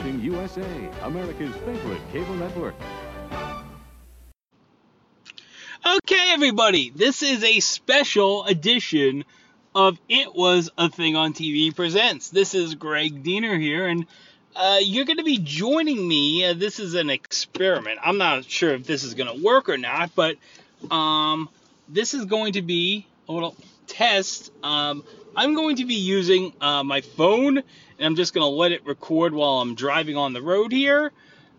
Broadcasting USA, America's favorite cable network. Okay, everybody, this is a special edition of It Was a Thing on TV Presents. This is Greg Diener here, and uh, you're going to be joining me. Uh, this is an experiment. I'm not sure if this is going to work or not, but um, this is going to be a little test. Um, I'm going to be using uh, my phone, and I'm just going to let it record while I'm driving on the road here.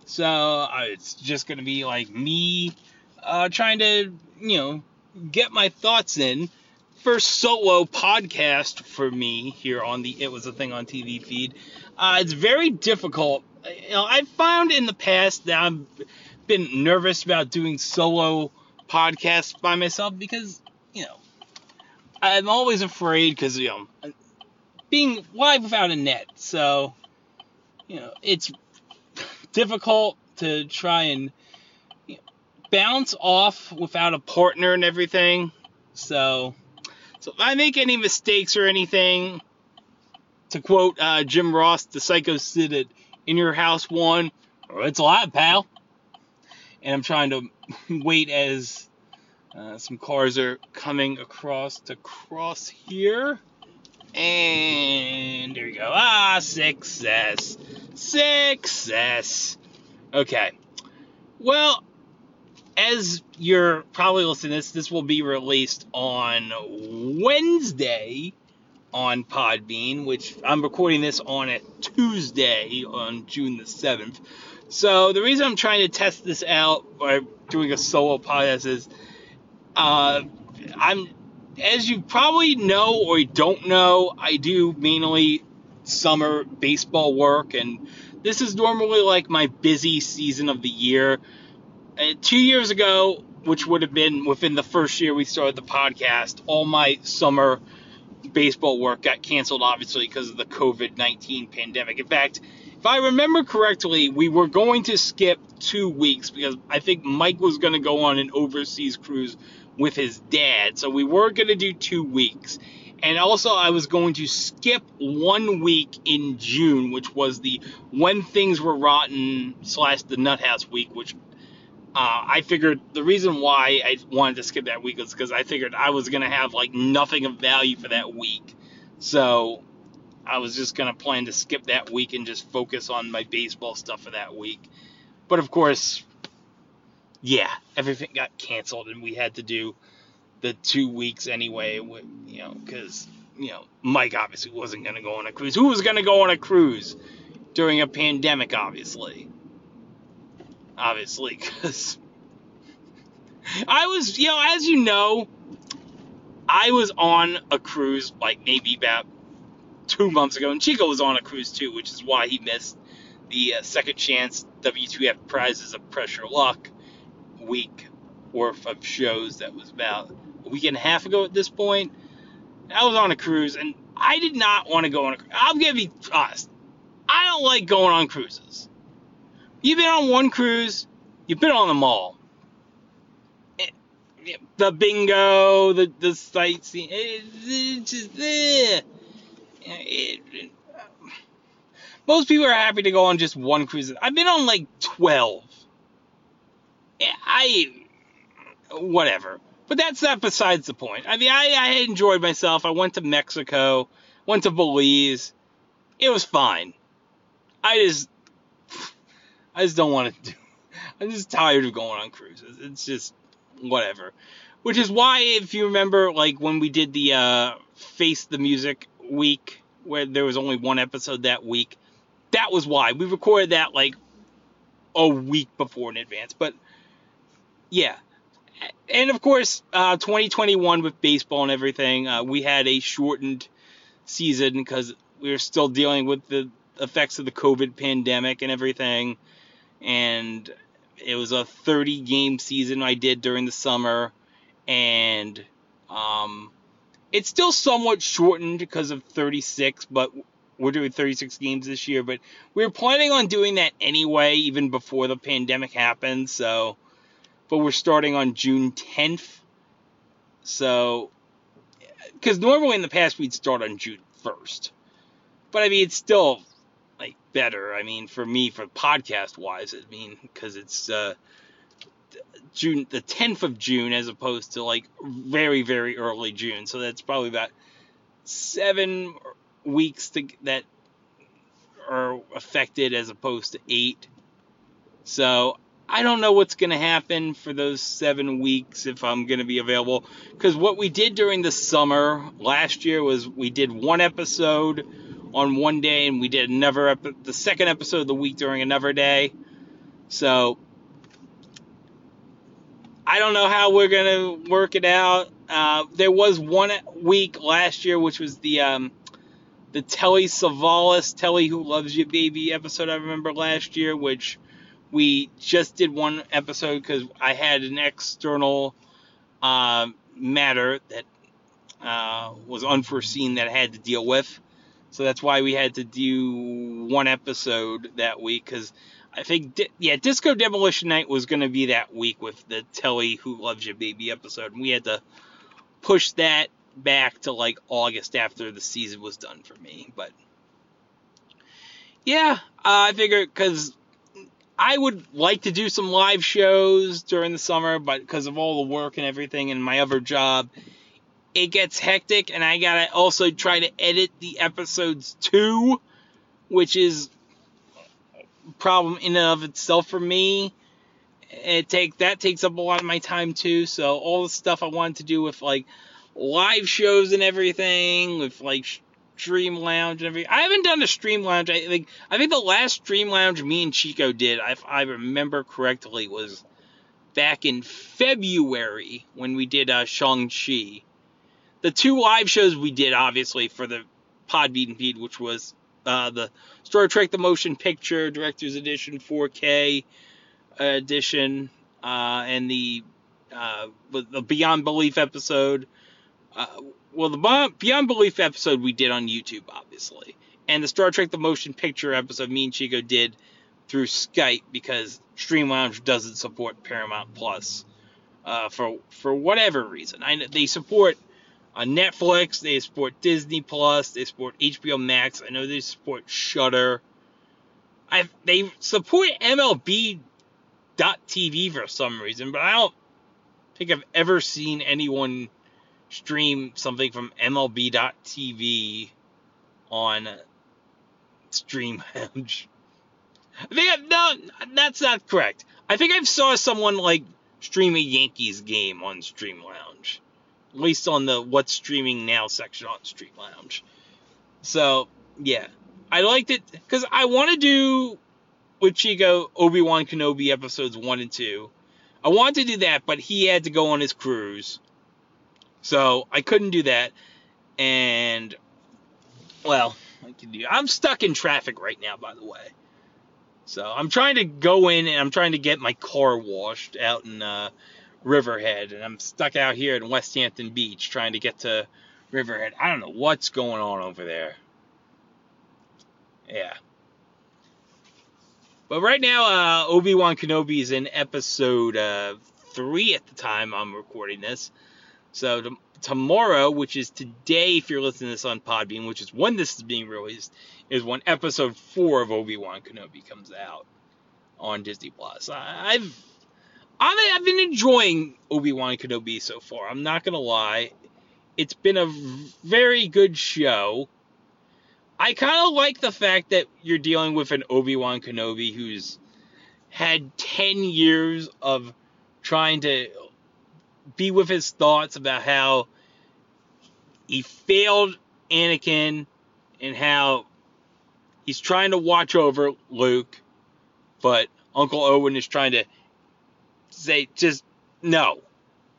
So uh, it's just going to be like me uh, trying to, you know, get my thoughts in. First solo podcast for me here on the It Was a Thing on TV feed. Uh, it's very difficult. You know, I've found in the past that I've been nervous about doing solo podcasts by myself because, you know, I'm always afraid because, you know, being live without a net. So, you know, it's difficult to try and you know, bounce off without a partner and everything. So, so if I make any mistakes or anything, to quote uh, Jim Ross, the Psycho Sid at In Your House One, oh, it's live, pal. And I'm trying to wait as uh, some cars are coming across to cross here. And there we go. Ah, success. Success. Okay. Well, as you're probably listening to this, this will be released on Wednesday on Podbean, which I'm recording this on a Tuesday on June the 7th. So the reason I'm trying to test this out by doing a solo podcast is uh, I'm, as you probably know or don't know, I do mainly summer baseball work, and this is normally like my busy season of the year. Uh, two years ago, which would have been within the first year we started the podcast, all my summer baseball work got canceled, obviously, because of the COVID 19 pandemic. In fact, if I remember correctly, we were going to skip two weeks because I think Mike was going to go on an overseas cruise with his dad. So we were going to do two weeks. And also, I was going to skip one week in June, which was the When Things Were Rotten slash the Nut House week, which uh, I figured the reason why I wanted to skip that week was because I figured I was going to have like nothing of value for that week. So I was just going to plan to skip that week and just focus on my baseball stuff for that week. But of course, yeah, everything got canceled and we had to do the two weeks anyway, you know, because, you know, Mike obviously wasn't going to go on a cruise. Who was going to go on a cruise during a pandemic, obviously? Obviously, because I was, you know, as you know, I was on a cruise like maybe about two months ago, and Chico was on a cruise too, which is why he missed the uh, second chance W2F prizes of Press Your Luck week worth of shows that was about a week and a half ago at this point. I was on a cruise and I did not want to go on a cruise. I'm going to be honest. I don't like going on cruises. You've been on one cruise, you've been on them all. Eh, it, the bingo, the, the sightseeing, eh, eh. it, it just, eh. Most people are happy to go on just one cruise. I've been on like 12. I whatever. But that's not besides the point. I mean, I, I enjoyed myself. I went to Mexico, went to Belize. It was fine. I just, I just don't want to do. I'm just tired of going on cruises. It's just whatever. Which is why, if you remember, like when we did the uh, Face the Music week, where there was only one episode that week, that was why we recorded that like a week before in advance. But yeah. And of course, uh, 2021 with baseball and everything, uh, we had a shortened season because we were still dealing with the effects of the COVID pandemic and everything. And it was a 30 game season I did during the summer. And um, it's still somewhat shortened because of 36, but we're doing 36 games this year. But we were planning on doing that anyway, even before the pandemic happened. So but we're starting on June 10th. So, because normally in the past we'd start on June 1st. But I mean, it's still like better. I mean, for me, for podcast wise, I mean, because it's uh, June, the 10th of June, as opposed to like very, very early June. So that's probably about seven weeks to that are affected as opposed to eight. So I don't know what's going to happen for those seven weeks if I'm going to be available. Because what we did during the summer last year was we did one episode on one day and we did another epi- the second episode of the week during another day. So I don't know how we're going to work it out. Uh, there was one week last year, which was the um, the Telly Savalas, Telly Who Loves You Baby episode I remember last year, which we just did one episode because I had an external uh, matter that uh, was unforeseen that I had to deal with. So that's why we had to do one episode that week because I think, yeah, Disco Demolition Night was going to be that week with the Telly Who Loves You Baby episode. And we had to push that back to like August after the season was done for me. But yeah, uh, I figured because I would like to do some live shows during the summer, but because of all the work and everything and my other job, it gets hectic, and I gotta also try to edit the episodes too, which is a problem in and of itself for me. It take that takes up a lot of my time too. So all the stuff I wanted to do with like live shows and everything, with like Stream Lounge and everything. I haven't done a Stream Lounge. I think I think the last Stream Lounge me and Chico did, if I remember correctly, was back in February when we did uh, Shang-Chi. The two live shows we did, obviously, for the Podbean feed, which was uh, the Star Trek The Motion Picture Director's Edition 4K edition uh, and the, uh, the Beyond Belief episode. Well, the Beyond Belief episode we did on YouTube, obviously, and the Star Trek: The Motion Picture episode me and Chico did through Skype because Stream Lounge doesn't support Paramount Plus uh, for for whatever reason. I they support uh, Netflix, they support Disney Plus, they support HBO Max. I know they support Shudder. I they support MLB TV for some reason, but I don't think I've ever seen anyone stream something from MLB.TV on Stream Lounge. I I, no, that's not correct. I think I've saw someone like stream a Yankees game on Stream Lounge, at least on the what's streaming now section on Stream Lounge. So yeah, I liked it because I want to do with Chico Obi Wan Kenobi episodes one and two. I wanted to do that, but he had to go on his cruise. So I couldn't do that. And, well, I can do, I'm stuck in traffic right now, by the way. So I'm trying to go in and I'm trying to get my car washed out in uh, Riverhead. And I'm stuck out here in West Hampton Beach trying to get to Riverhead. I don't know what's going on over there. Yeah. But right now, uh, Obi Wan Kenobi is in episode uh, three at the time I'm recording this. So tomorrow, which is today, if you're listening to this on Podbean, which is when this is being released, is when episode four of Obi Wan Kenobi comes out on Disney Plus. I've I've been enjoying Obi Wan Kenobi so far. I'm not gonna lie, it's been a very good show. I kind of like the fact that you're dealing with an Obi Wan Kenobi who's had 10 years of trying to be with his thoughts about how he failed Anakin and how he's trying to watch over Luke, but Uncle Owen is trying to say, just no,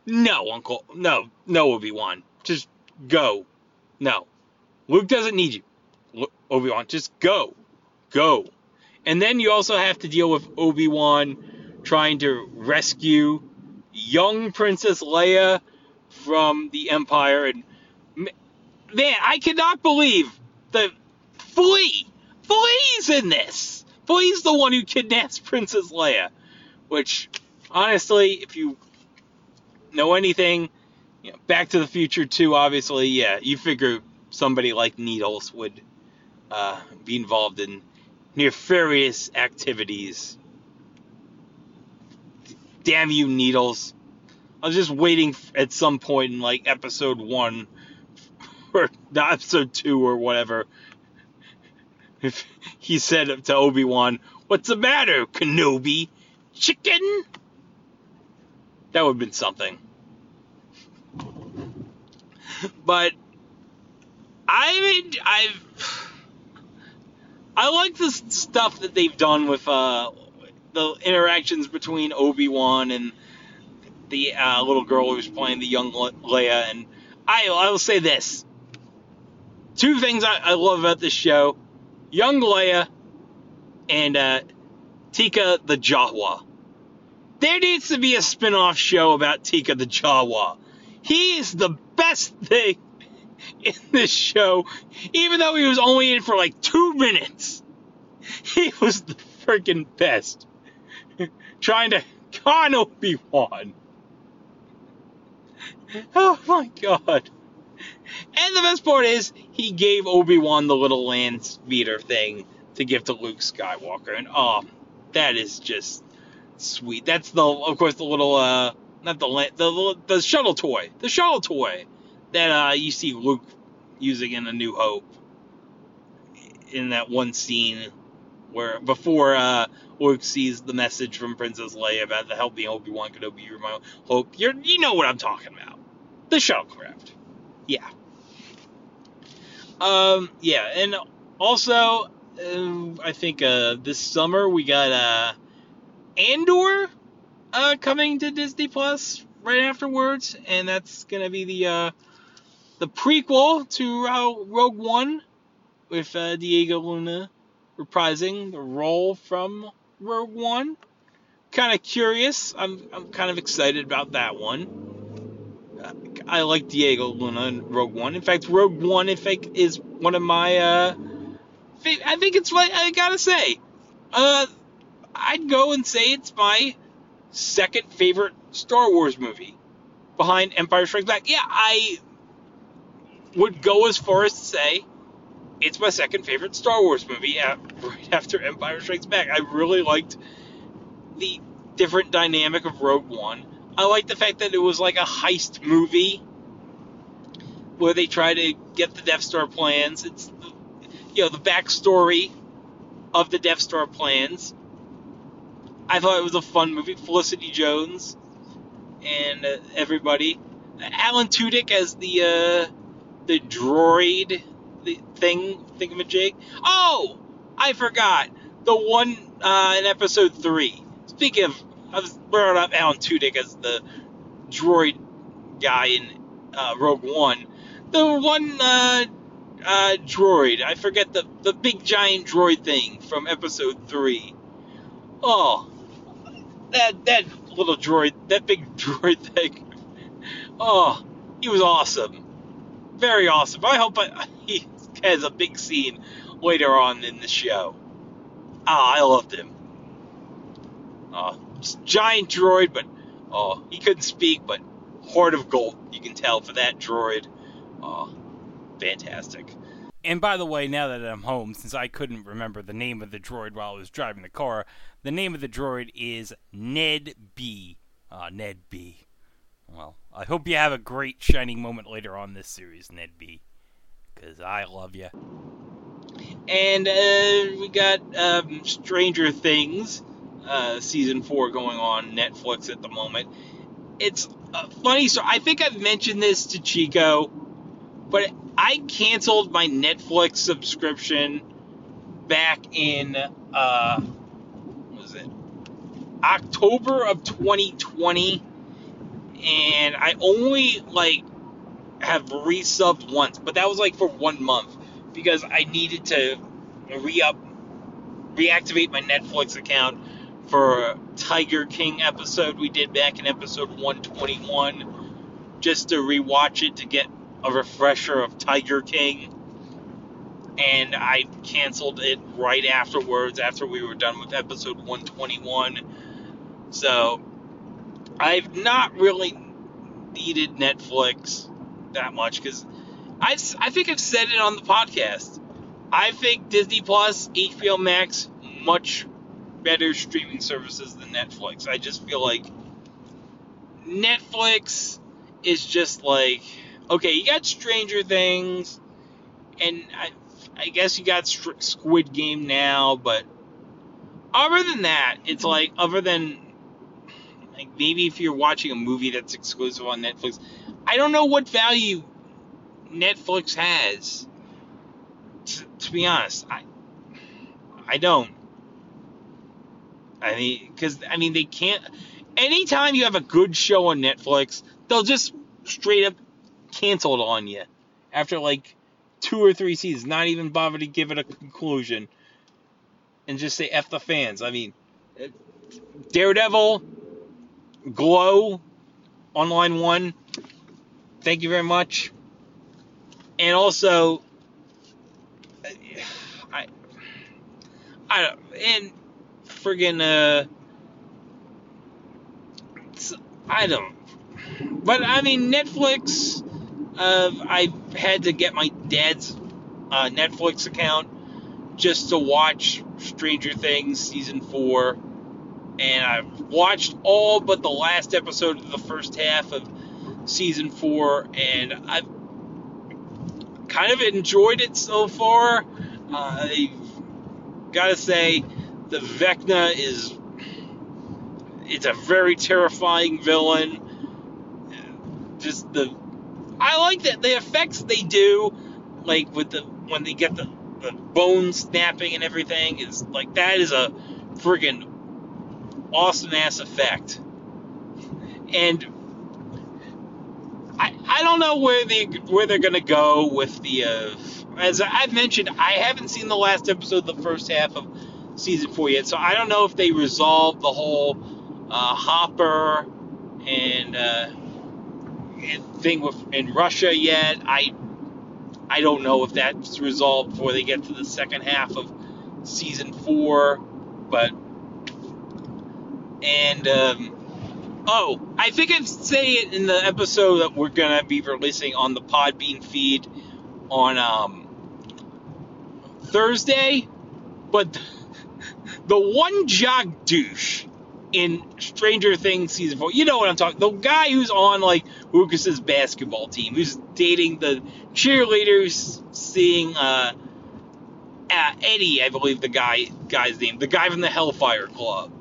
no, Uncle, no, no, Obi Wan, just go, no, Luke doesn't need you, Obi Wan, just go, go, and then you also have to deal with Obi Wan trying to rescue young Princess Leia from the Empire. And man, I cannot believe that Flea, Flea's in this. Flea's the one who kidnaps Princess Leia. Which, honestly, if you know anything, you know, Back to the Future 2, obviously, yeah, you figure somebody like Needles would uh, be involved in nefarious activities. Damn you, Needles. I was just waiting at some point in like episode one or not episode two or whatever. If he said to Obi Wan, "What's the matter, Kenobi? Chicken?" That would have been something. But I mean, I've I like the stuff that they've done with uh, the interactions between Obi Wan and the uh, little girl who's playing the young Le- Leia, and I I will say this: two things I, I love about this show, young Leia and uh, Teeka the Jawa. There needs to be a spin-off show about Teeka the Jawa. He is the best thing in this show, even though he was only in for like two minutes. He was the freaking best. Trying to con Obi Wan. Oh my god. And the best part is, he gave Obi Wan the little land speeder thing to give to Luke Skywalker. And oh, that is just sweet. That's the, of course, the little, uh, not the land, the, the shuttle toy. The shuttle toy that uh, you see Luke using in A New Hope. In that one scene where before uh, Luke sees the message from Princess Leia about the helping Obi Wan Kenobi, hope. You're, you know what I'm talking about. The shuttlecraft. Yeah. Um. Yeah, and also, uh, I think uh, this summer we got uh, Andor uh, coming to Disney Plus right afterwards, and that's gonna be the uh, the prequel to Rogue One with uh, Diego Luna reprising the role from Rogue One. Kind of curious. I'm I'm kind of excited about that one. I like Diego Luna in Rogue One. In fact, Rogue One, in fact, is one of my. Uh, I think it's what I gotta say. Uh, I'd go and say it's my second favorite Star Wars movie, behind Empire Strikes Back. Yeah, I would go as far as to say it's my second favorite Star Wars movie at, right after Empire Strikes Back. I really liked the different dynamic of Rogue One. I like the fact that it was like a heist movie where they try to get the Death Star plans. It's you know the backstory of the Death Star plans. I thought it was a fun movie. Felicity Jones and uh, everybody. Alan Tudyk as the uh, the droid the thing thingamajig. Oh, I forgot the one uh, in episode three. Speaking of, I was brought up Alan Tudyk as the droid guy in uh, Rogue One. The one uh, uh, droid, I forget the the big giant droid thing from episode three. Oh, that that little droid, that big droid thing. Oh, he was awesome, very awesome. I hope I, he has a big scene later on in the show. Ah, I loved him. Uh, giant droid, but oh, he couldn't speak, but heart of gold. You can tell for that droid. Oh, fantastic. And by the way, now that I'm home, since I couldn't remember the name of the droid while I was driving the car, the name of the droid is Ned B. Ah, Ned B. I hope you have a great shining moment later on this series, Ned B. Because I love you. And uh, we got um, Stranger Things uh, season four going on Netflix at the moment. It's uh, funny. So I think I've mentioned this to Chico, but I canceled my Netflix subscription back in uh, was it October of 2020, and I only like have resubbed once, but that was like for one month because I needed to re up reactivate my Netflix account for Tiger King episode we did back in episode 121 just to rewatch it to get a refresher of Tiger King. And I canceled it right afterwards after we were done with episode 121. So I've not really needed Netflix that much because I I think I've said it on the podcast. I think Disney Plus, HBO Max, much better streaming services than Netflix. I just feel like Netflix is just like okay, you got Stranger Things, and I, I guess you got Squid Game now, but other than that, it's like other than like maybe if you're watching a movie that's exclusive on Netflix, I don't know what value Netflix has. To, to be honest, I I don't. I mean, because I mean they can't. Anytime you have a good show on Netflix, they'll just straight up cancel it on you after like two or three seasons, not even bother to give it a conclusion, and just say f the fans. I mean, Daredevil, Glow, on line one. Thank you very much. And also, I, I don't, and friggin' uh, I don't. But I mean, Netflix. Uh, I had to get my dad's uh, Netflix account just to watch Stranger Things season four, and I've watched all but the last episode of the first half of season four, and I've kind of enjoyed it so far. Uh, gotta say, the Vecna is it's a very terrifying villain. Just the I like that the effects they do, like with the when they get the, the bone snapping and everything, is like that is a friggin' awesome ass effect. And I I don't know where they where they're gonna go with the uh, as I've mentioned, I haven't seen the last episode, of the first half of season four yet, so I don't know if they resolved the whole uh, Hopper and, uh, and thing with in Russia yet. I I don't know if that's resolved before they get to the second half of season four, but and um, oh, I think I say it in the episode that we're gonna be releasing on the Podbean feed on um, Thursday, but the one jock douche in Stranger Things season four. You know what I'm talking. The guy who's on like Lucas's basketball team, who's dating the cheerleaders, seeing uh, uh, Eddie, I believe the guy guy's name, the guy from the Hellfire Club.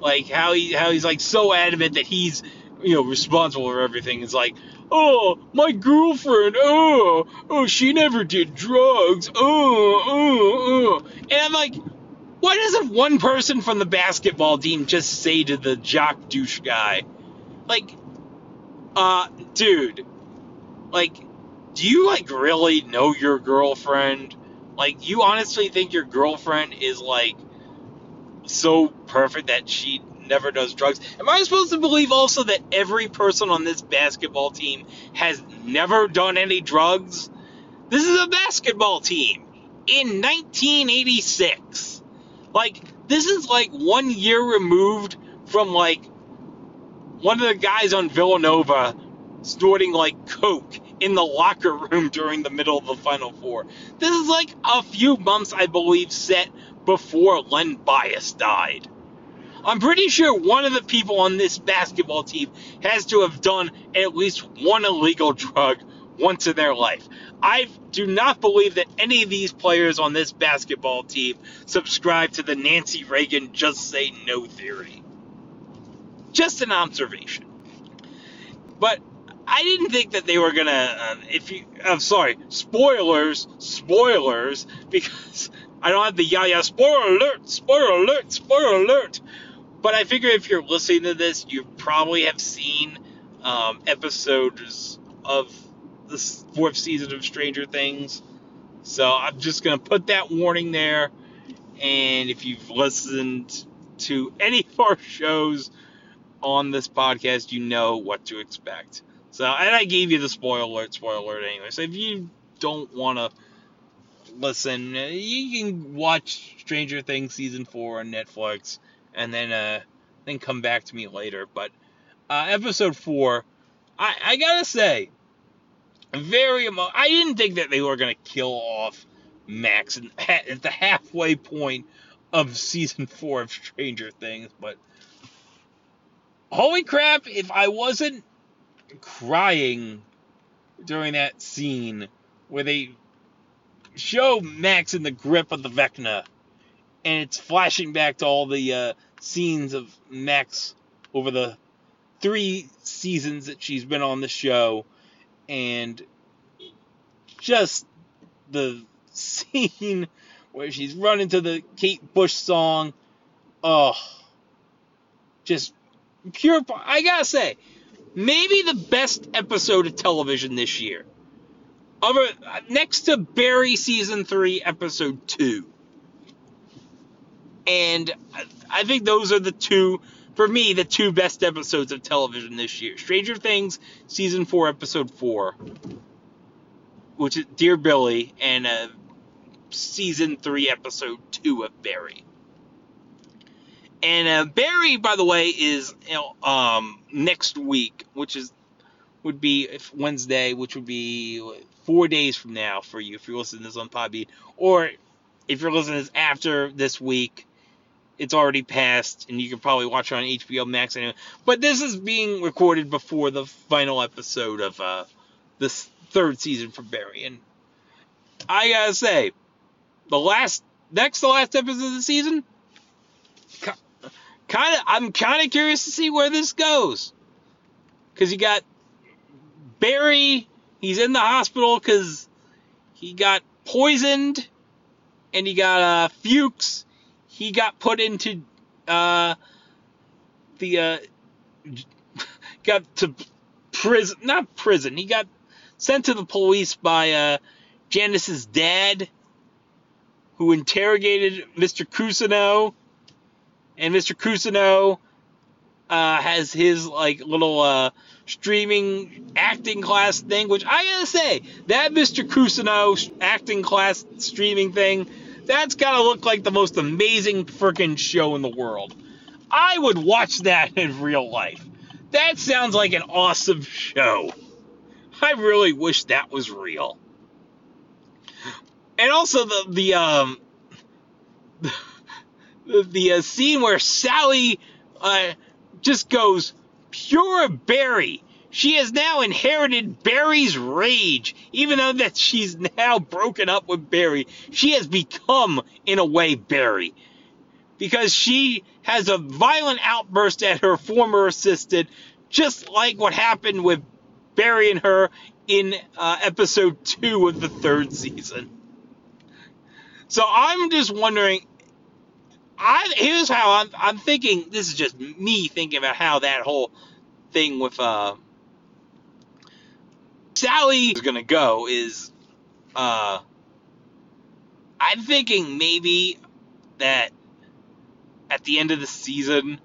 Like how he how he's like so adamant that he's you know responsible for everything. It's like, oh, my girlfriend, oh, oh, she never did drugs, oh, oh, oh, and I'm like why doesn't one person from the basketball team just say to the jock douche guy, like, uh, dude, like, do you like really know your girlfriend? Like, you honestly think your girlfriend is like so perfect that she never does drugs? Am I supposed to believe also that every person on this basketball team has never done any drugs? This is a basketball team in 1986. Like, this is like one year removed from like one of the guys on Villanova snorting like coke in the locker room during the middle of the Final Four. This is like a few months, I believe, set before Len Bias died. I'm pretty sure one of the people on this basketball team has to have done at least one illegal drug once in their life. I do not believe that any of these players on this basketball team subscribe to the Nancy Reagan just say no theory. Just an observation. But I didn't think that they were gonna. Uh, if you, I'm sorry, spoilers, spoilers, because I don't have the yeah spoiler alert, spoiler alert, spoiler alert. But I figure if you're listening to this, you probably have seen um, episodes of the fourth season of Stranger Things. So I'm just going to put that warning there. And if you've listened to any of our shows on this podcast, you know what to expect. So, and I gave you the spoiler alert, spoiler alert anyway. So if you don't want to listen, you can watch Stranger Things season four on Netflix, and then uh, then come back to me later. But uh, episode four, I, I gotta say, very emo- I didn't think that they were gonna kill off Max at the halfway point of season four of Stranger Things. But holy crap! If I wasn't crying during that scene where they show Max in the grip of the Vecna, and it's flashing back to all the uh, scenes of Max over the three seasons that she's been on the show, and just the scene where she's running to the Kate Bush song. Oh, just pure. I gotta say, maybe the best episode of television this year. Over next to Barry season three, episode two. And I think those are the two, for me, the two best episodes of television this year. Stranger Things season four, episode four, which is Dear Billy, and uh, season three, episode two of Barry. And uh, Barry, by the way, is you know, um, next week, which is would be Wednesday, which would be four days from now for you if you're listening to this on Podbean, or if you're listening to this after this week, it's already passed, and you can probably watch it on HBO Max anyway. But this is being recorded before the final episode of uh, this third season for Barry, and I gotta say, the last next to last episode of the season, kind of I'm kind of curious to see where this goes, because you got Barry, he's in the hospital because he got poisoned, and he got uh, Fuches. He got put into uh, the uh, got to prison, not prison. He got sent to the police by uh, Janice's dad, who interrogated Mr. Cousineau, and Mr. Cousineau uh, has his like little uh, streaming acting class thing, which I gotta say, that Mr. Cousineau acting class streaming thing, that's gotta look like the most amazing freaking show in the world. I would watch that in real life. That sounds like an awesome show. I really wish that was real. And also the the um the, the uh, scene where Sally uh, just goes pure Barry. She has now inherited Barry's rage, even though that she's now broken up with Barry. She has become, in a way, Barry, because she has a violent outburst at her former assistant, just like what happened with Barry and her in uh, episode two of the third season. So I'm just wondering. I here's how I'm I'm thinking. This is just me thinking about how that whole thing with uh Sally is gonna go. Is uh I'm thinking maybe that at the end of the season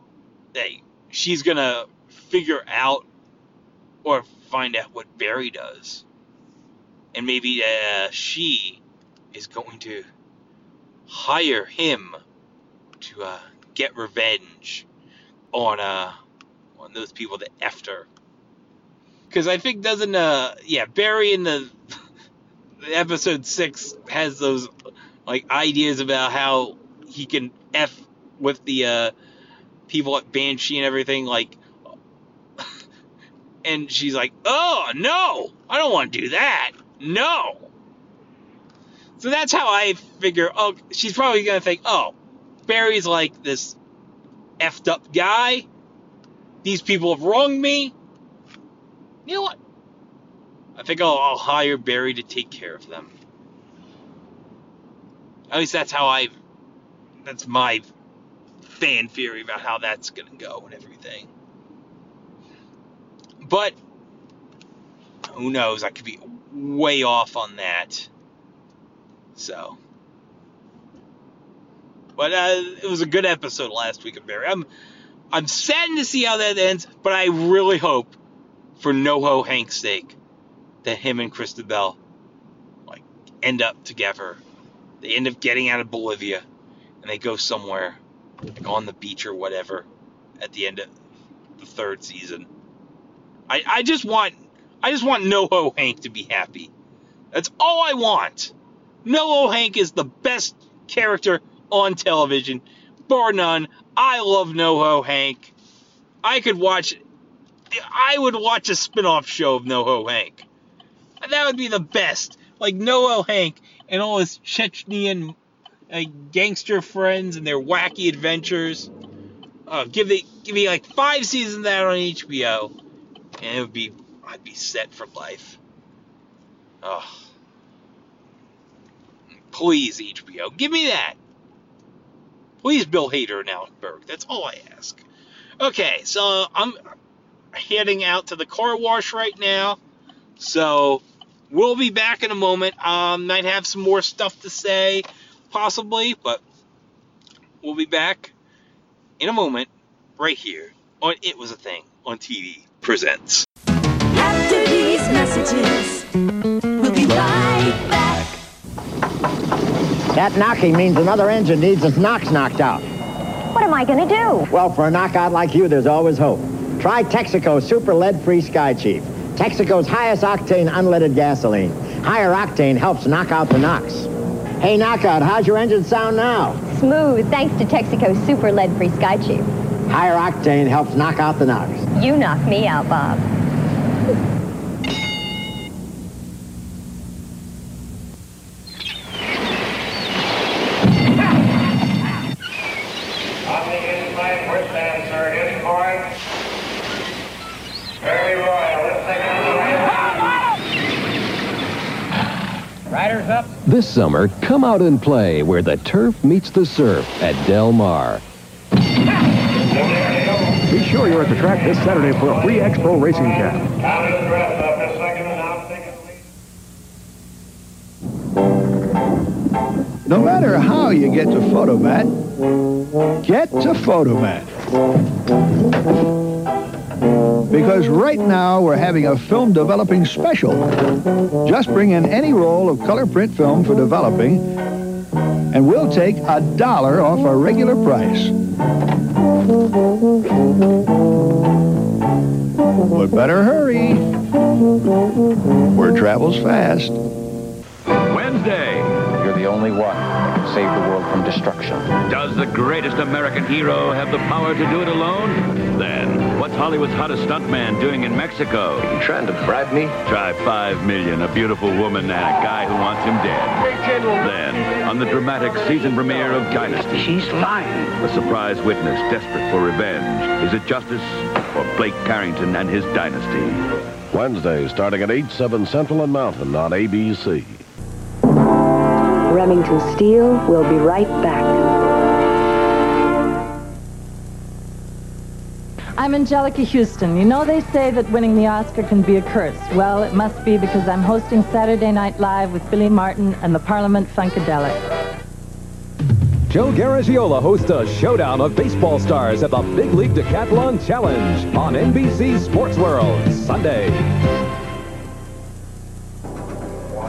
that she's gonna figure out or find out what Barry does, and maybe uh, she is going to hire him to uh, get revenge on uh on those people that effed her. Because I think doesn't uh yeah Barry in the episode six has those like ideas about how he can f with the uh people at Banshee and everything like and she's like, "Oh no, I don't want to do that. No." So that's how I figure. Oh, she's probably gonna think, "Oh, Barry's like this effed up guy. These people have wronged me. You know what? I think I'll, I'll hire Barry to take care of them. At least that's how I. That's my fan theory about how that's gonna go and everything. But who knows? I could be way off on that. So, but uh, it was a good episode last week of Barry. I'm I'm saddened to see how that ends, but I really hope for NoHo Hank's sake that him and Cristobal like end up together. They end up getting out of Bolivia and they go somewhere like on the beach or whatever at the end of the third season. I, I just want I just want NoHo Hank to be happy. That's all I want. NoHo Hank is the best character on television, bar none. I love NoHo Hank. I could watch, I would watch a spin-off show of NoHo Hank. That would be the best. Like NoHo Hank and all his Chechnyan uh, gangster friends and their wacky adventures. Uh, give me, give me like five seasons of that on HBO, and it would be, I'd be set for life. Oh. Please, HBO, give me that. Please, Bill Hader and Alec Berg. That's all I ask. Okay, so I'm heading out to the car wash right now. So we'll be back in a moment. Um, might have some more stuff to say, possibly, but we'll be back in a moment, right here on It Was a Thing on TV presents. After these messages, we'll be right back. That knocking means another engine needs its knocks knocked out. What am I going to do? Well, for a knockout like you, there's always hope. Try Texaco Super Lead-Free Sky Chief. Texaco's highest octane unleaded gasoline. Higher octane helps knock out the knocks. Hey, Knockout, how's your engine sound now? Smooth, thanks to Texaco Super Lead-Free Sky Chief. Higher octane helps knock out the knocks. You knock me out, Bob. On the in-flight, we're stand, sir. In point. Very royal. Let's take it Riders up. This summer, come out and play where the turf meets the surf at Del Mar. Be sure you're at the track this Saturday for a free X-Pro racing cap. Count the dress up a second and I'll take it. No matter how you get to Fotomat, get to Fotomat. Because right now we're having a film developing special. Just bring in any roll of color print film for developing, and we'll take a dollar off our regular price. But better hurry. Word travels fast. Wednesday. You're the only one that can save the world from destruction. Does the greatest American hero have the power to do it alone? Then, what's Hollywood's hottest stuntman doing in Mexico? You trying to bribe me? Try five million, a beautiful woman, and a guy who wants him dead. Then, on the dramatic season premiere of Dynasty, She's lying. a surprise witness desperate for revenge. Is it justice or Blake Carrington and his dynasty? Wednesday, starting at 8, 7 Central and Mountain on ABC. Remington Steele will be right back. I'm Anjelica Huston. You know they say that winning the Oscar can be a curse. Well, it must be because I'm hosting Saturday Night Live with Billy Martin and the Parliament Funkadelic. Joe Garagiola hosts a showdown of baseball stars at the Big League Decathlon Challenge on NBC Sports World Sunday.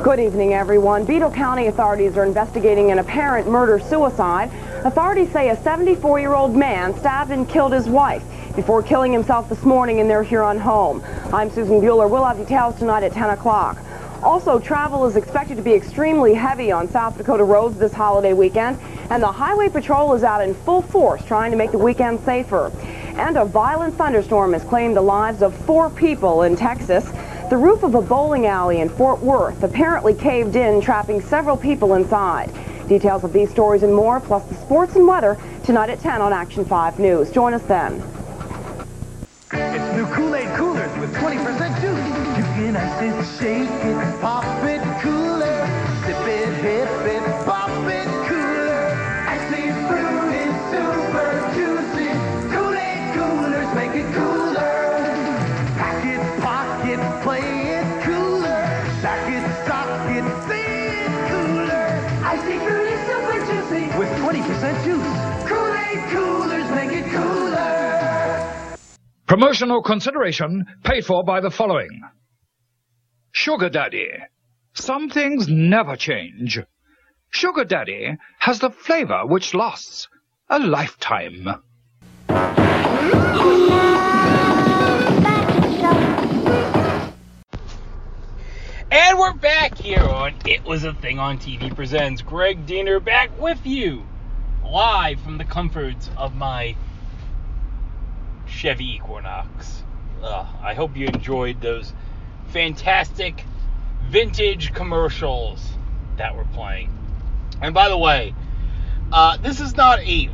Good evening, everyone. Beadle County authorities are investigating an apparent murder-suicide. Authorities say a 74-year-old man stabbed and killed his wife before killing himself this morning in their Huron home. I'm Susan Bueller. We'll have details tonight at 10 o'clock. Also, travel is expected to be extremely heavy on South Dakota roads this holiday weekend, and the Highway Patrol is out in full force trying to make the weekend safer. And a violent thunderstorm has claimed the lives of four people in Texas. The roof of a bowling alley in Fort Worth apparently caved in, trapping several people inside. Details of these stories and more, plus the sports and weather, tonight at 10 on Action 5 News. Join us then. It's new Kool-Aid coolers with 20% juice. You can ice it, shake it, pop it, cooler. Sip it, hip it, Promotional consideration paid for by the following. Sugar Daddy. Some things never change. Sugar Daddy has the flavor which lasts a lifetime. And we're back here on It Was a Thing on TV Presents. Greg Diener back with you, live from the comforts of my Chevy Equinox. Uh, I hope you enjoyed those fantastic vintage commercials that were playing. And by the way, uh, this is not a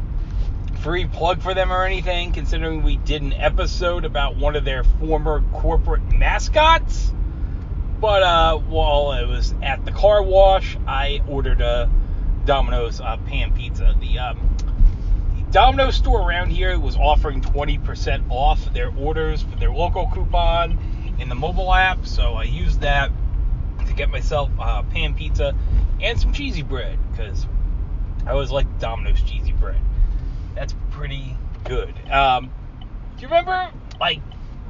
free plug for them or anything, considering we did an episode about one of their former corporate mascots. But uh, while I was at the car wash, I ordered a Domino's uh, pan pizza. The, um, the Domino's store around here was offering 20% off their orders for their local coupon in the mobile app, so I used that to get myself uh, pan pizza and some cheesy bread because I always like Domino's cheesy bread. That's pretty good. Um, do you remember, like,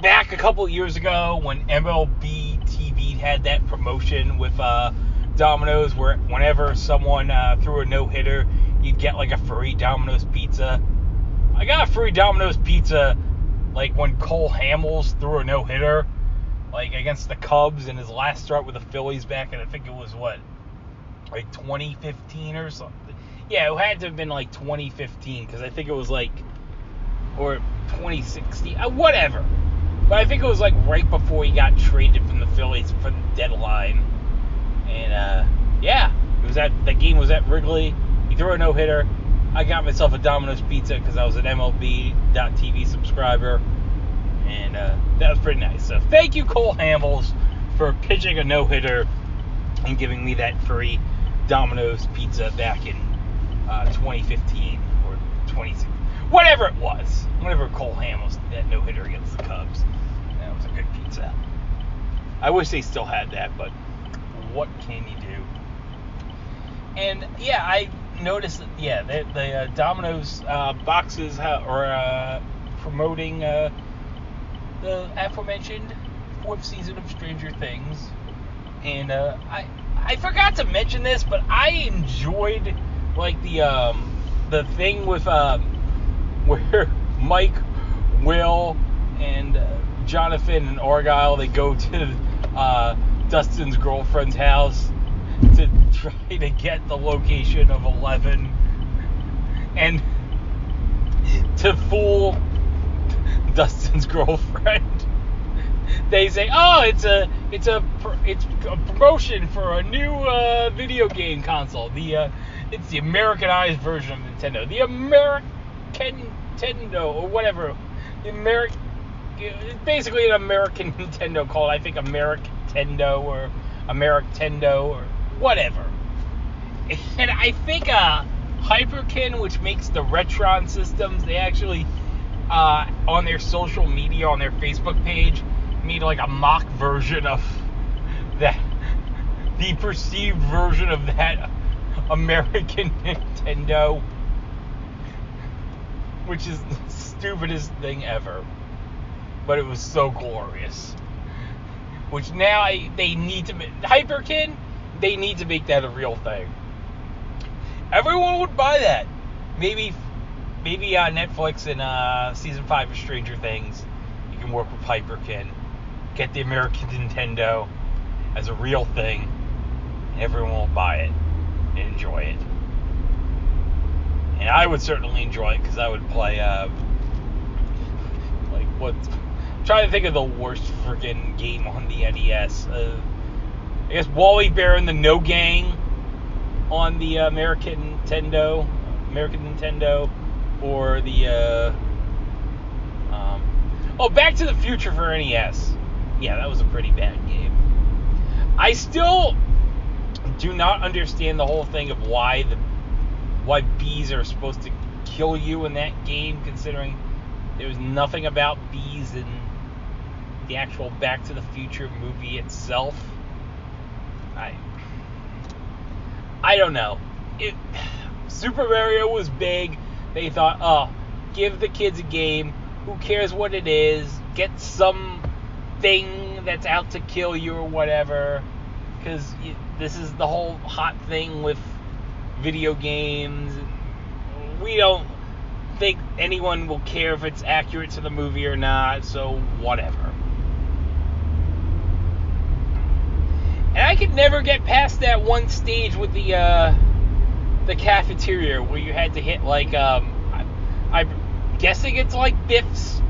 back a couple years ago when MLB TV had that promotion with uh, Domino's where whenever someone uh, threw a no hitter, you'd get like a free Domino's pizza? I got a free Domino's pizza like when Cole Hamels threw a no hitter, like against the Cubs in his last start with the Phillies back, and I think it was what, like 2015 or something. Yeah, it had to have been like 2015 because I think it was like, or 2016, uh, whatever. But I think it was like right before he got traded from the Phillies for the deadline. And uh, yeah, it was at the game was at Wrigley. He threw a no hitter. I got myself a Domino's pizza because I was an MLB.TV subscriber, and uh, that was pretty nice. So thank you, Cole Hamels, for pitching a no hitter and giving me that free Domino's pizza back in uh, 2015 or 2016, whatever it was. Whenever Cole Hamels did that no hitter against the Cubs, that was a good pizza. I wish they still had that, but what can you do? And yeah, I noticed that yeah, the, the uh, Domino's uh, boxes ha- are uh, promoting uh, the aforementioned fourth season of Stranger Things, and uh, I I forgot to mention this, but I enjoyed like the um, the thing with um, where Mike, Will, and Jonathan and Argyle they go to Dustin's girlfriend's house to try to get the location of Eleven and to fool Dustin's girlfriend. They say, "Oh, it's a it's a it's a promotion for a new uh, video game console. The uh, it's the Americanized version of Nintendo, the American Nintendo or whatever. The American it's basically an American Nintendo called I think Americtendo or Americtendo or whatever. And I think uh, Hyperkin, which makes the Retron systems, they actually uh, on their social media, on their Facebook page, made like a mock version of that, the perceived version of that American Nintendo, which is the stupidest thing ever. But it was so glorious. Which now I, they need to Hyperkin, they need to make that a real thing. Everyone would buy that. Maybe, maybe uh, Netflix in uh, season five of Stranger Things, you can work with Hyperkin, get the American Nintendo as a real thing. Everyone will buy it and enjoy it. And I would certainly enjoy it because I would play, uh, like, what? Trying to think of the worst freaking game on the NES. Uh, I guess Wally Bear and the No Gang on the American Nintendo, American Nintendo, or the, uh, um, oh, Back to the Future for NES. Yeah, that was a pretty bad game. I still do not understand the whole thing of why the why bees are supposed to kill you in that game, considering there's nothing about bees in the actual Back to the Future movie itself. I I don't know. It Super Mario was big. They thought, oh, give the kids a game. Who cares what it is? Get some thing that's out to kill you or whatever. Because this is the whole hot thing with video games. We don't think anyone will care if it's accurate to the movie or not, so whatever. And I could never get past that one stage with the uh, the cafeteria where you had to hit like um, I, I'm guessing it's like Biff's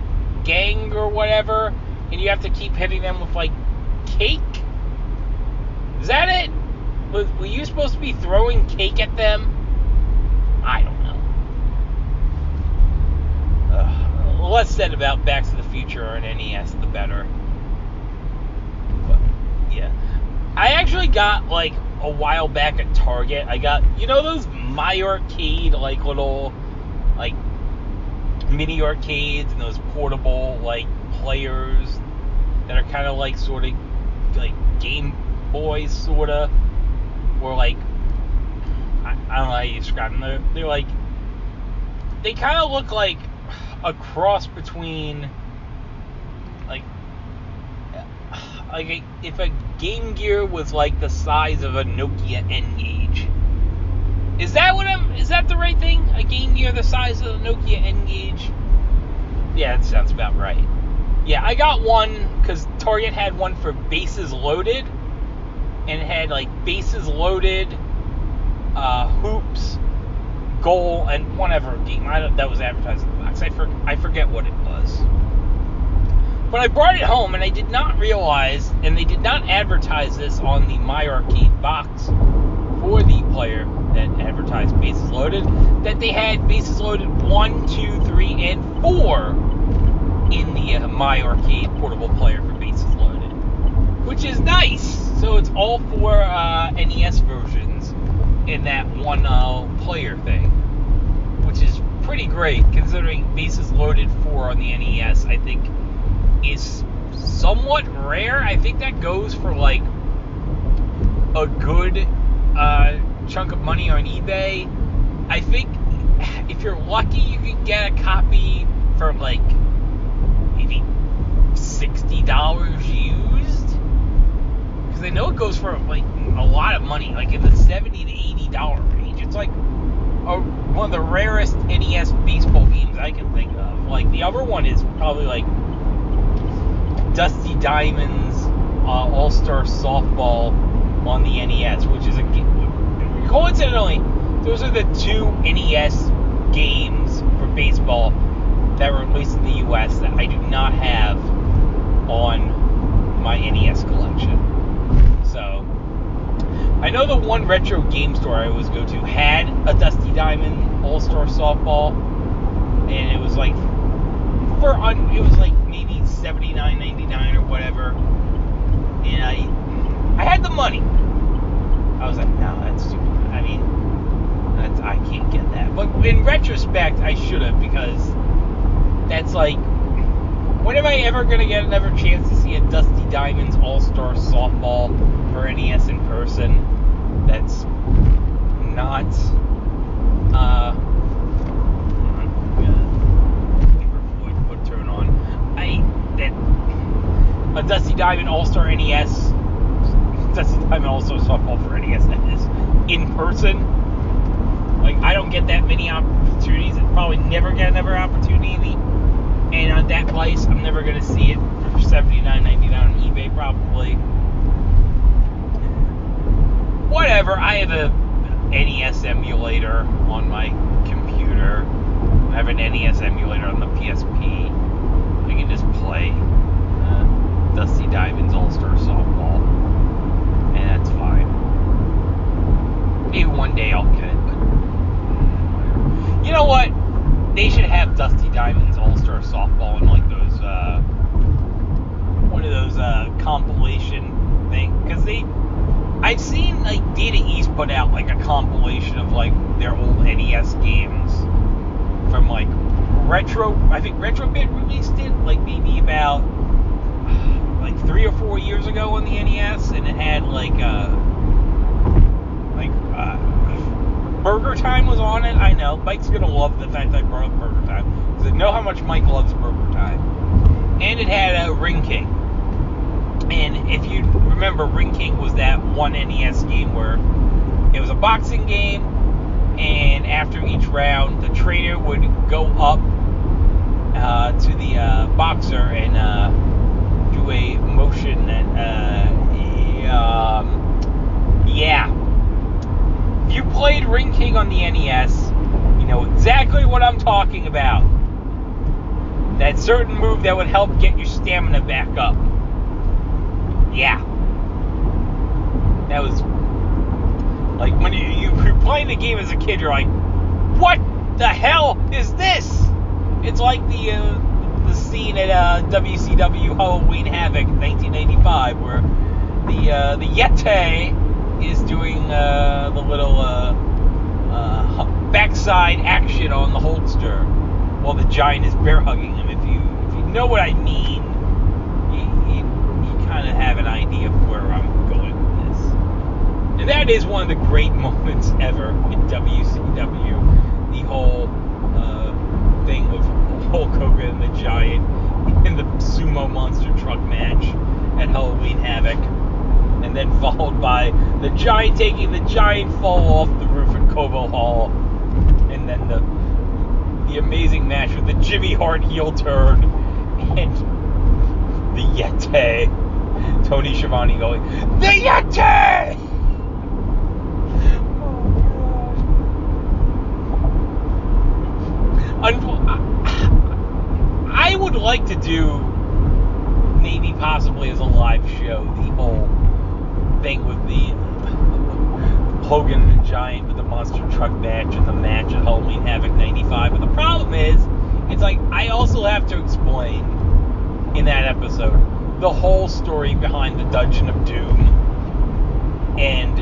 gang or whatever, and you have to keep hitting them with like cake. Is that it? Was, were you supposed to be throwing cake at them? I don't know. The less said about Back to the Future on NES, the better. But, yeah. I actually got, like, a while back at Target, I got, you know, those My Arcade, like, little, like, mini arcades and those portable, like, players that are kind of like, sort of, like, Game Boys, sort of, or, like, I, I don't know how you describe them. They're, they're like, they kind of look like a cross between like like a, if a Game Gear was like the size of a Nokia N-Gage. Is that what I'm? Is that the right thing? A Game Gear the size of a Nokia N-Gage? Yeah, that sounds about right. Yeah, I got one because Target had one for bases loaded, and it had like bases loaded, uh, hoops, goal, and whatever game I that was advertised in the box. I, for, I forget what it was. But I brought it home and I did not realize, and they did not advertise this on the My Arcade box for the player that advertised Bases Loaded, that they had Bases Loaded 1, 2, 3, and 4 in the uh, My Arcade portable player for Bases Loaded. Which is nice. So it's all four uh, NES versions in that one uh, player thing, which is pretty great considering Bases Loaded 4 on the NES, I think, is somewhat rare. I think that goes for like a good uh, chunk of money on eBay. I think if you're lucky, you can get a copy for like maybe sixty dollars used. Because I know it goes for like a lot of money, like in the seventy to eighty dollar range. It's like a, one of the rarest NES baseball games I can think of. Like the other one is probably like Dusty Diamonds uh, All Star Softball on the NES, which is a coincidentally those are the two NES games for baseball that were released in the U.S. that I do not have on my NES collection. So I know the one retro game store I always go to had a Dusty Diamond All Star Softball, and it was like for un, it was like seventy nine ninety nine or whatever, and I I had the money. I was like, no, that's stupid. I mean, that's I can't get that. But in retrospect, I should have because that's like, when am I ever gonna get another chance to see a Dusty Diamonds All Star Softball for NES in person? That's not. Uh, would turn on. I that a Dusty Diamond All Star NES, Dusty Diamond All Star softball for NES that is in person. Like I don't get that many opportunities, and probably never get another opportunity. And on that price, I'm never gonna see it for $79.99 on eBay probably. Whatever. I have a NES emulator on my computer. I have an NES emulator on the PSP. We can just play uh, Dusty Diamonds All Star Softball, and that's fine. Maybe one day I'll get it, but. You know what? They should have Dusty Diamonds All Star Softball in like those, uh, one of those uh, compilation thing because they. I've seen like Data East put out like a compilation of like their old NES games from like retro. I think Retrobit released it like maybe about like three or four years ago on the NES, and it had like uh like uh, Burger Time was on it. I know Mike's gonna love the fact I brought up Burger Time because I know how much Mike loves Burger Time, and it had a Ring King. And if you remember, Ring King was that one NES game where it was a boxing game, and after each round, the trainer would go up uh, to the uh, boxer and uh, do a motion that uh, Um, yeah. If you played Ring King on the NES, you know exactly what I'm talking about. That certain move that would help get your stamina back up. Yeah. That was like when you, you were playing the game as a kid, you're like, what the hell is this? It's like the uh, the scene at uh, WCW Halloween Havoc 1985 where the uh, the Yeti is doing uh, the little uh, uh, backside action on the Hulkster while the Giant is bear hugging him. If you if you know what I mean, you, you, you kind of have an idea of where I'm going with this. And that is one of the great moments ever in WCW. The whole thing with Hulk Hogan the Giant in the sumo monster truck match at Halloween Havoc. And then followed by the Giant taking the Giant fall off the roof at Cobo Hall. And then the the amazing match with the Jimmy Hart heel turn and the Yeti. Tony Schiavone going, The Yeti! Un- I would like to do maybe possibly as a live show the whole thing with the Hogan the Giant with the monster truck match and the match at Halloween Havoc 95. But the problem is, it's like I also have to explain in that episode the whole story behind the Dungeon of Doom. And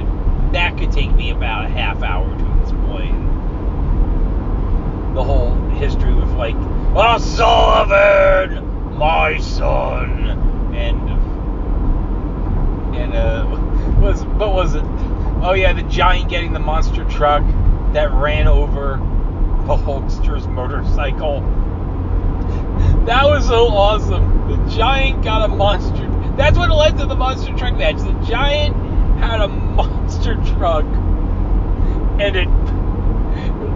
that could take me about a half hour to explain the whole history with like, oh Sullivan, my son, and and uh, was what was it? Oh yeah, the giant getting the monster truck that ran over the Hulkster's motorcycle. That was so awesome. The giant got a monster. That's what led to the monster truck match. The giant had a monster truck, and it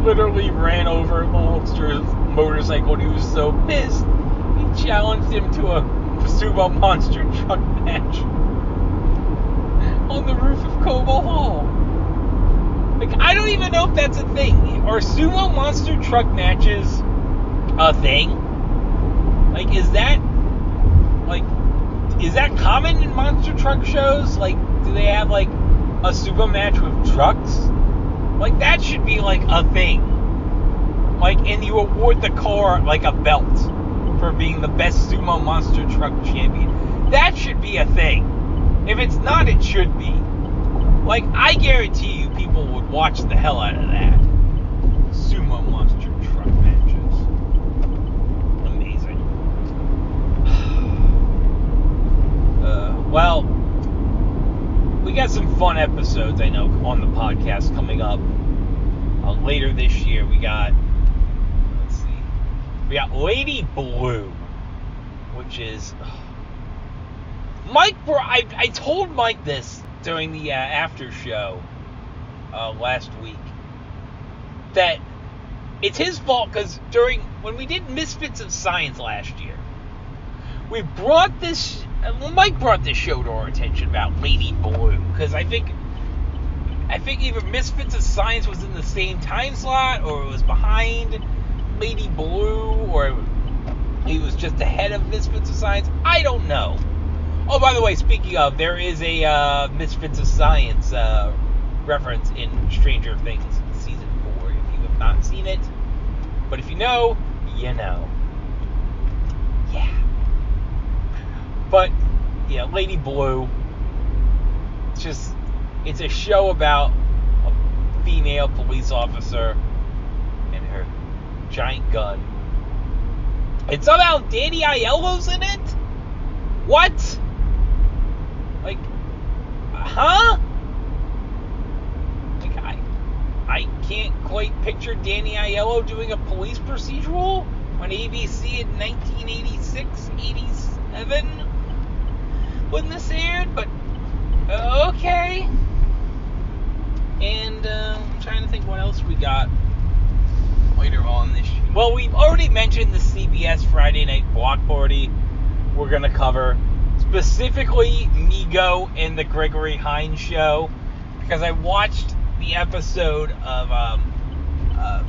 literally ran over the Hulkster's motorcycle. And he was so pissed, he challenged him to a sumo monster truck match on the roof of Cobo Hall. Like, I don't even know if that's a thing. Are sumo monster truck matches a thing? Like, is that like is that common in monster truck shows? Like, do they have like a sumo match with trucks? Like, that should be like a thing. Like, and you award the car like a belt for being the best sumo monster truck champion. That should be a thing. If it's not, it should be. Like, I guarantee you people would watch the hell out of that. Sumo monster truck matches. Amazing. Uh, well, we got some fun episodes, I know, on the podcast coming up. Uh, later this year, we got, let's see, we got Lady Blue, which is. Mike, I, I told Mike this during the uh, after show uh, last week that it's his fault because during when we did Misfits of Science last year, we brought this. Mike brought this show to our attention about Lady Blue because I think I think either Misfits of Science was in the same time slot or it was behind Lady Blue or he was just ahead of Misfits of Science. I don't know. Oh, by the way, speaking of, there is a uh, Misfits of Science uh, reference in Stranger Things season four. If you have not seen it, but if you know, you know. Yeah. But yeah, Lady Blue. It's just it's a show about a female police officer and her giant gun. And somehow Danny Aiello's in it? What? Like, huh? Like, I, I can't quite picture Danny Aiello doing a police procedural on ABC in 1986, 87 when this aired, but okay. And uh, I'm trying to think what else we got later on this. Well, we've already mentioned the CBS Friday Night Block Party. We're gonna cover. specifically Meego and the Gregory Hines show, because I watched the episode of um, uh,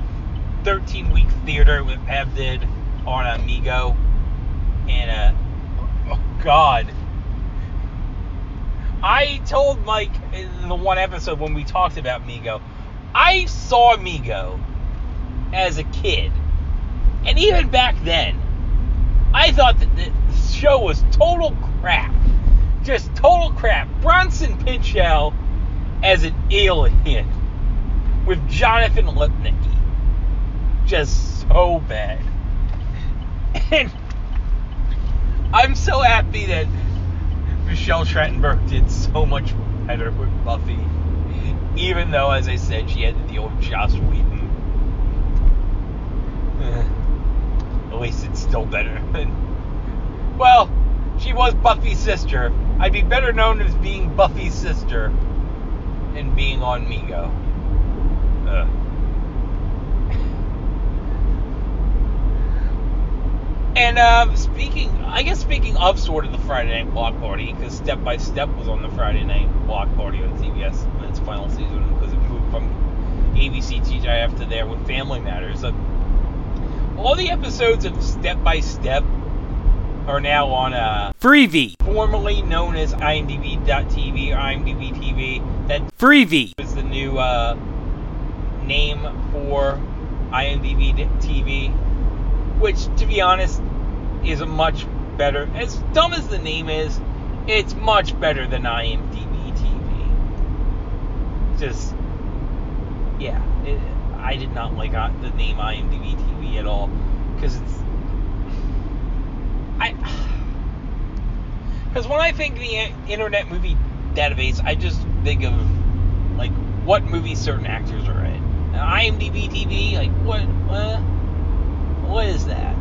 13 Week Theater with Pav did on Amigo, and uh, oh god. I told Mike in the one episode when we talked about Meego, I saw Meego as a kid. And even back then, I thought that the show was total crap. Just total crap. Bronson Pinchot as an alien with Jonathan Lipnicki. Just so bad. And I'm so happy that Michelle Trachtenberg did so much better with Buffy. Even though, as I said, she had to deal with Joss Whedon. Eh, At least it's still better. Well, she was Buffy's sister. I'd be better known as being Buffy's sister than being on Meego. And um, speaking, I guess speaking of sort of the Friday Night Block Party, because Step by Step was on the Friday Night Block Party on CBS in its final season because it moved from ABC TGIF to there with Family Matters. Uh, all the episodes of Step by Step are now on uh, Freevee. formerly known as IMDb.tv or IMDb TV. That Freevee. is the new uh, name for IMDb TV, which, to be honest, is a much better. As dumb as the name is, it's much better than IMDb TV. Just, yeah, it, I did not like uh, the name IMDb TV at all because it's. I. Because when I think the Internet Movie Database, I just think of like what movies certain actors are in. Now, IMDb TV, like what? Uh, what is that?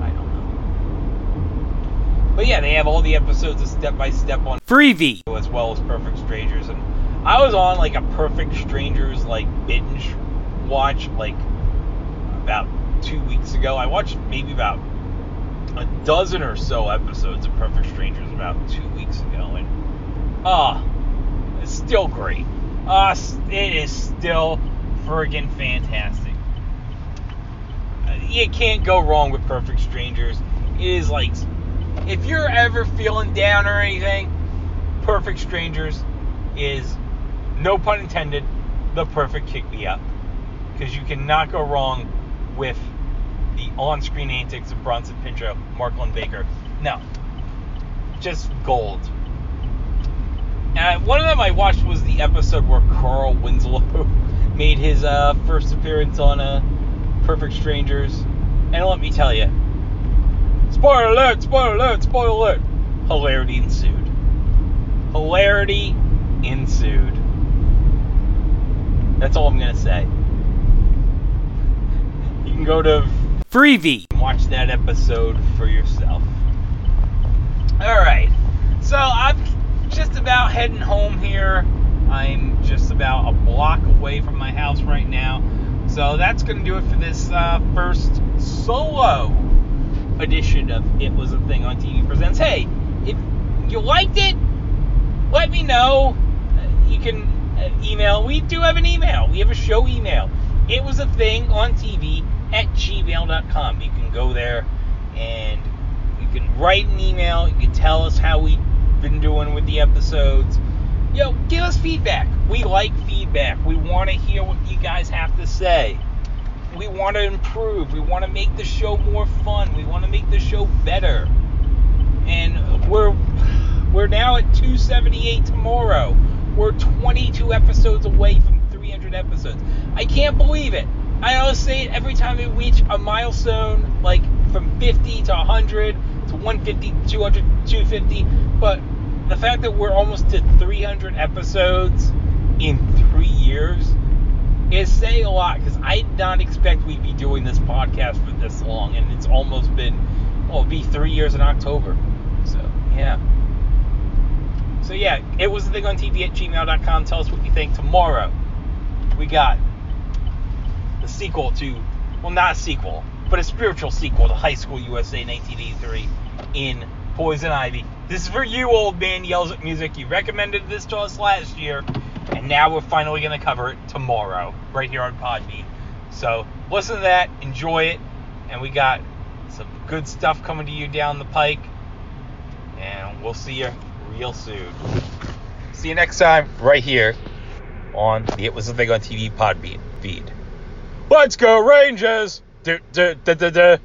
I don't know. But yeah, they have all the episodes of Step by Step on Freevee. as well as Perfect Strangers, and I was on like a Perfect Strangers like binge watch like about two weeks ago. I watched maybe about a dozen or so episodes of Perfect Strangers about two weeks ago, and ah, it's still great. Ah, it is still friggin' fantastic. You can't go wrong with Perfect Strangers. It is like, if you're ever feeling down or anything, Perfect Strangers is, no pun intended, the perfect kick me up. Because you cannot go wrong with the on screen antics of Bronson Pinchot, Mark Baker. No. Just gold. Uh, one of them I watched was the episode where Carl Winslow made his uh, first appearance on uh, Perfect Strangers. And let me tell you, spoiler alert, spoiler alert, spoiler alert, hilarity ensued. Hilarity ensued. That's all I'm going to say. You can go to Freevee. and watch that episode for yourself. Alright, so I'm just about heading home here. I'm just about a block away from my house right now. So that's going to do it for this uh, first solo edition of It Was a Thing on TV Presents. Hey, if you liked it, let me know. Uh, You can uh, email. We do have an email. We have a show email. It was a thing on TV at gmail.com. You can go there and you can write an email. You can tell us how we've been doing with the episodes. Yo, give us feedback. We like feedback. We want to hear what you guys have to say. We want to improve. We want to make the show more fun. We want to make the show better. And we're we're now at 278 tomorrow. We're 22 episodes away from 300 episodes. I can't believe it. I always say it every time we reach a milestone, like from 50 to 100 to 150, 200, 250. But the fact that we're almost to 300 episodes in three years is saying a lot because I did not expect we'd be doing this podcast for this long, and it's almost been, well, it'll be three years in October. So, yeah. So, yeah, it was the thing on TV at gmail.com. Tell us what you think. Tomorrow, we got the sequel to, well, not a sequel, but a spiritual sequel to High School USA 1983 in Poison Ivy. This is for you, old man yells at music. You recommended this to us last year, and now we're finally going to cover it tomorrow, right here on Podbean. So listen to that, enjoy it, and we got some good stuff coming to you down the pike. And we'll see you real soon. See you next time, right here on the It Was a Thing on TV Podbean feed. Let's go Rangers! Duh, duh, duh, duh, duh.